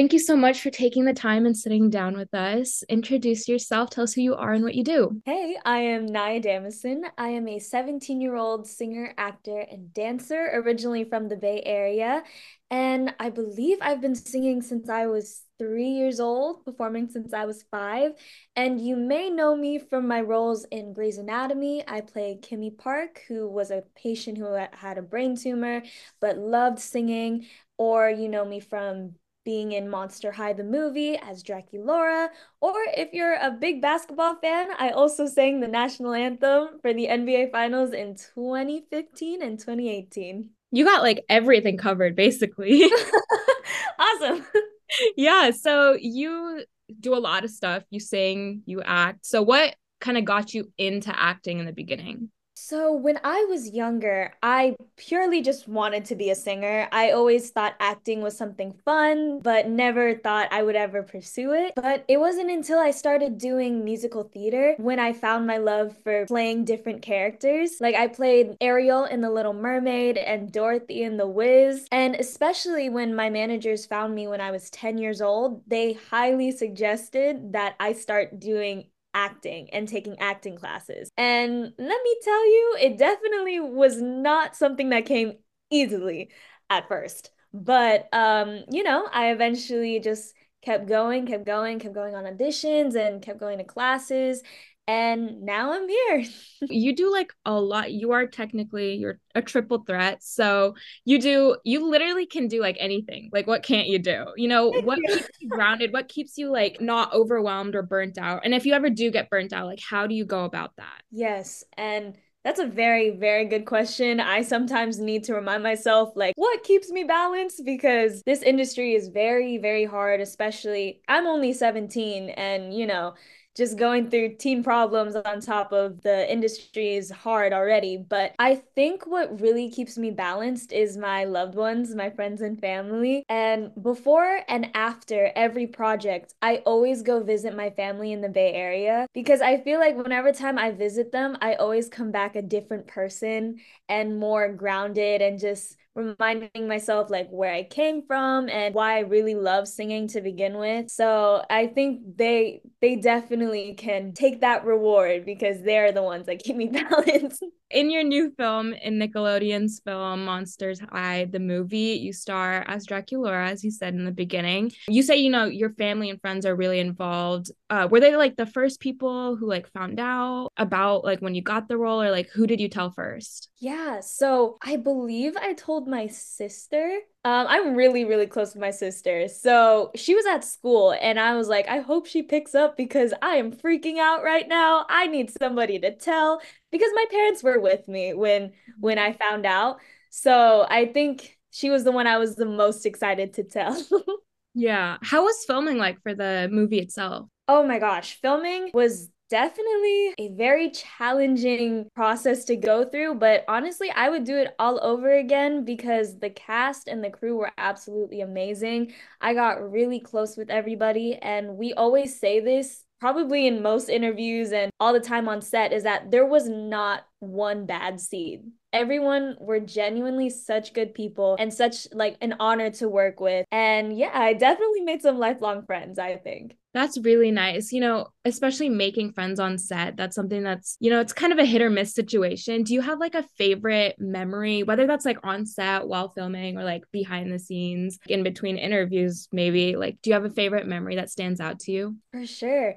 Thank you so much for taking the time and sitting down with us. Introduce yourself, tell us who you are and what you do. Hey, I am Nayah Damasen. I am a 17 year old singer, actor, and dancer, originally from the Bay Area. And I believe I've been singing since I was three years old, performing since I was five. And you may know me from my roles in Grey's Anatomy. I play Kimmy Park, who was a patient who had a brain tumor but loved singing. Or you know me from being in Monster High the movie as Draculaura, or if you're a big basketball fan, I also sang the national anthem for the NBA Finals in 2015 and 2018. You got like everything covered basically. awesome. yeah, so you do a lot of stuff. You sing, you act. So what kind of got you into acting in the beginning? So, when I was younger, I purely just wanted to be a singer. I always thought acting was something fun, but never thought I would ever pursue it. But it wasn't until I started doing musical theater when I found my love for playing different characters. Like, I played Ariel in The Little Mermaid and Dorothy in The Wiz. And especially when my managers found me when I was 10 years old, they highly suggested that I start doing acting and taking acting classes. And let me tell you, it definitely was not something that came easily at first. But um, you know, I eventually just kept going, kept going, kept going on auditions and kept going to classes and now I'm here. you do like a lot. You are technically you're a triple threat. So you do you literally can do like anything. Like what can't you do? You know, what keeps you grounded? What keeps you like not overwhelmed or burnt out? And if you ever do get burnt out, like how do you go about that? Yes, and that's a very, very good question. I sometimes need to remind myself, like, what keeps me balanced? Because this industry is very, very hard, especially I'm only 17 and, you know, just going through teen problems on top of the industry is hard already. But I think what really keeps me balanced is my loved ones, my friends and family. And before and after every project, I always go visit my family in the Bay Area because I feel like whenever time I visit them, I always come back a different person and more grounded and just reminding myself like where I came from and why I really love singing to begin with. So I think they they definitely can take that reward because they're the ones that keep me balanced. In your new film, in Nickelodeon's film Monsters High, the movie, you star as Draculaura, as you said in the beginning. You say, you know, your family and friends are really involved. Uh, were they like the first people who like found out about like when you got the role, or like who did you tell first? Yeah, so I believe I told my sister. Um, I'm really, really close with my sister. So she was at school and I was like, I hope she picks up because I am freaking out right now. I need somebody to tell because my parents were with me when when I found out. So I think she was the one I was the most excited to tell. yeah. How was filming like for the movie itself? Oh my gosh, filming was definitely a very challenging process to go through, but honestly, I would do it all over again because the cast and the crew were absolutely amazing. I got really close with everybody, and we always say this probably in most interviews and all the time on set is that there was not one bad scene. Everyone were genuinely such good people and such like an honor to work with. And yeah, I definitely made some lifelong friends, I think. That's really nice. You know, especially making friends on set. That's something that's, you know, it's kind of a hit or miss situation. Do you have like a favorite memory, whether that's like on set while filming or like behind the scenes in between interviews, maybe? Like, do you have a favorite memory that stands out to you? For sure.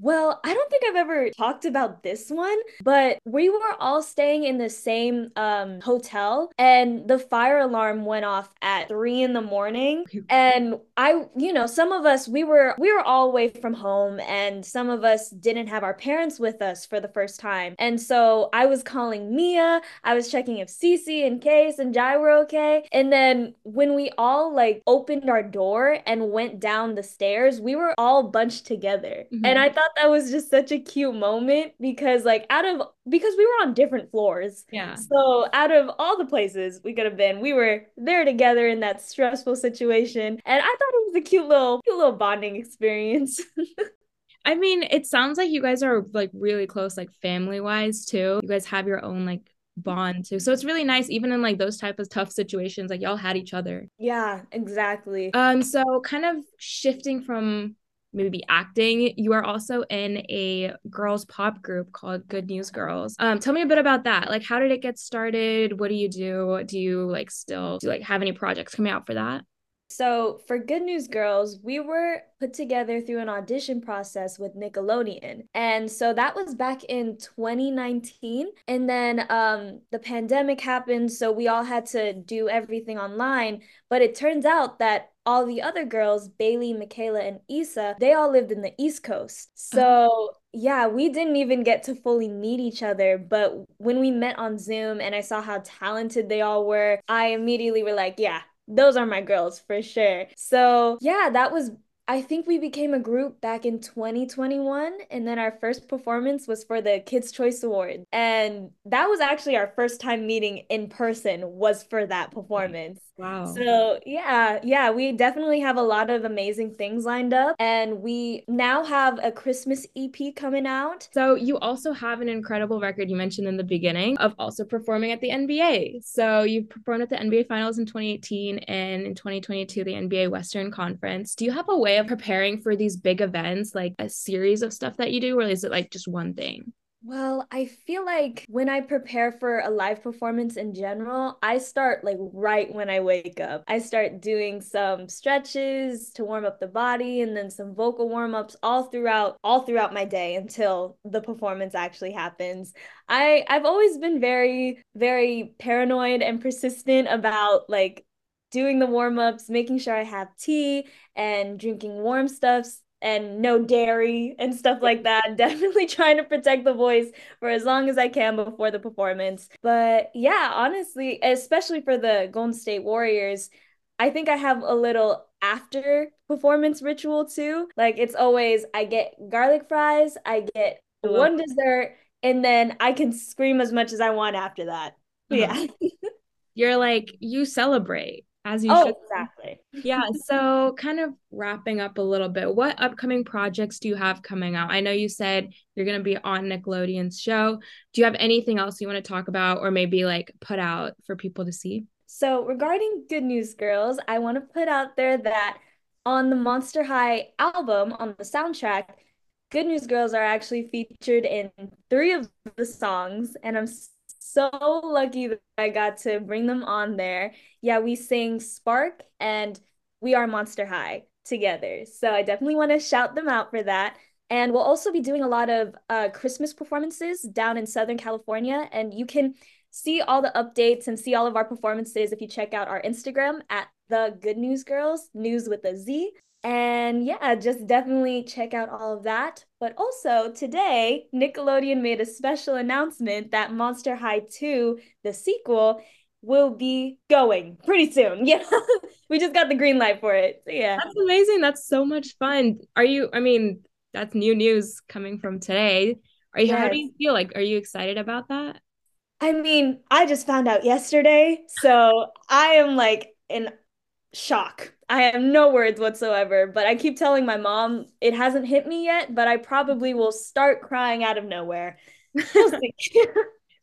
Well, I don't think I've ever talked about this one, but we were all staying in the same um, hotel and the fire alarm went off at three in the morning. And I, you know, some of us, we were, we were all away from home and some of us didn't have our parents with us for the first time. And so I was calling Mia, I was checking if Cece and Case and Jai were okay. And then when we all like opened our door and went down the stairs, we were all bunched together. Mm-hmm. And I thought thought that was just such a cute moment because like out of because we were on different floors. Yeah. So out of all the places we could have been, we were there together in that stressful situation. And I thought it was a cute little cute little bonding experience. I mean, it sounds like you guys are like really close, like family wise too. You guys have your own like bond too. So it's really nice, even in like those type of tough situations, like y'all had each other. Yeah, exactly. Um, so kind of shifting from maybe acting, you are also in a girls pop group called Good Newz Girls. Um, tell me a bit about that. Like, how did it get started? What do you do? Do you like still do you, like have any projects coming out for that? So, for Good Newz Girls, we were put together through an audition process with Nickelodeon. And so that was back in 2019. And then um, the pandemic happened. So we all had to do everything online. But it turns out that all the other girls, Bailey, Michaela, and Issa, they all lived in the East Coast. So yeah, we didn't even get to fully meet each other. But when we met on Zoom and I saw how talented they all were, I immediately were like, yeah, those are my girls for sure. So, yeah, that was I think we became a group back in 2021, and then our first performance was for the Kids Choice Award. And that was actually our first time meeting in person was for that performance. Wow. So, yeah, yeah, we definitely have a lot of amazing things lined up. And we now have a Christmas EP coming out. So, you also have an incredible record you mentioned in the beginning of also performing at the NBA. So, you performed at the NBA Finals in 2018 and in 2022, the NBA Western Conference. Do you have a way of preparing for these big events, like a series of stuff that you do, or is it like just one thing? Well, I feel like when I prepare for a live performance in general, I start like right when I wake up. I start doing some stretches to warm up the body and then some vocal warm-ups all throughout all throughout my day until the performance actually happens. I I've always been very very paranoid and persistent about like doing the warm-ups, making sure I have tea and drinking warm stuffs and no dairy and stuff like that. Definitely trying to protect the voice for as long as I can before the performance. But yeah, honestly, especially for the Golden State Warriors, I think I have a little after performance ritual too. Like it's always I get garlic fries, I get one dessert, and then I can scream as much as I want after that. Yeah. You're like you celebrate as you oh, should. Exactly. yeah. So, kind of wrapping up a little bit, what upcoming projects do you have coming out? I know you said you're going to be on Nickelodeon's show. Do you have anything else you want to talk about or maybe like put out for people to see? So, regarding Good Newz Girls, I want to put out there that on the Monster High album, on the soundtrack, Good Newz Girls are actually featured in three of the songs, and I'm so lucky that I got to bring them on there. Yeah, we sing Spark and We Are Monster High together. So I definitely want to shout them out for that. And we'll also be doing a lot of uh, Christmas performances down in Southern California. And you can see all the updates and see all of our performances if you check out our Instagram at the Good Newz Girls, news with a Z. And yeah, just definitely check out all of that. But also today, Nickelodeon made a special announcement that Monster High 2, the sequel, will be going pretty soon. Yeah. we just got the green light for it. So yeah. That's amazing. That's so much fun. Are you I mean, that's new news coming from today. Are you yes. how do you feel? Like are you excited about that? I mean, I just found out yesterday. So I am like in shock. I have no words whatsoever, but I keep telling my mom it hasn't hit me yet, but I probably will start crying out of nowhere.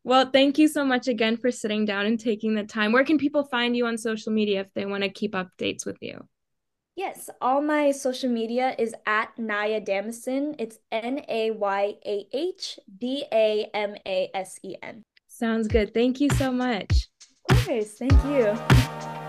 well, thank you so much again for sitting down and taking the time. Where can people find you on social media if they want to keep updates with you? Yes, all my social media is at Nayah Damasen. It's N A Y A H D A M A S E N. Sounds good. Thank you so much. Of course. Thank you.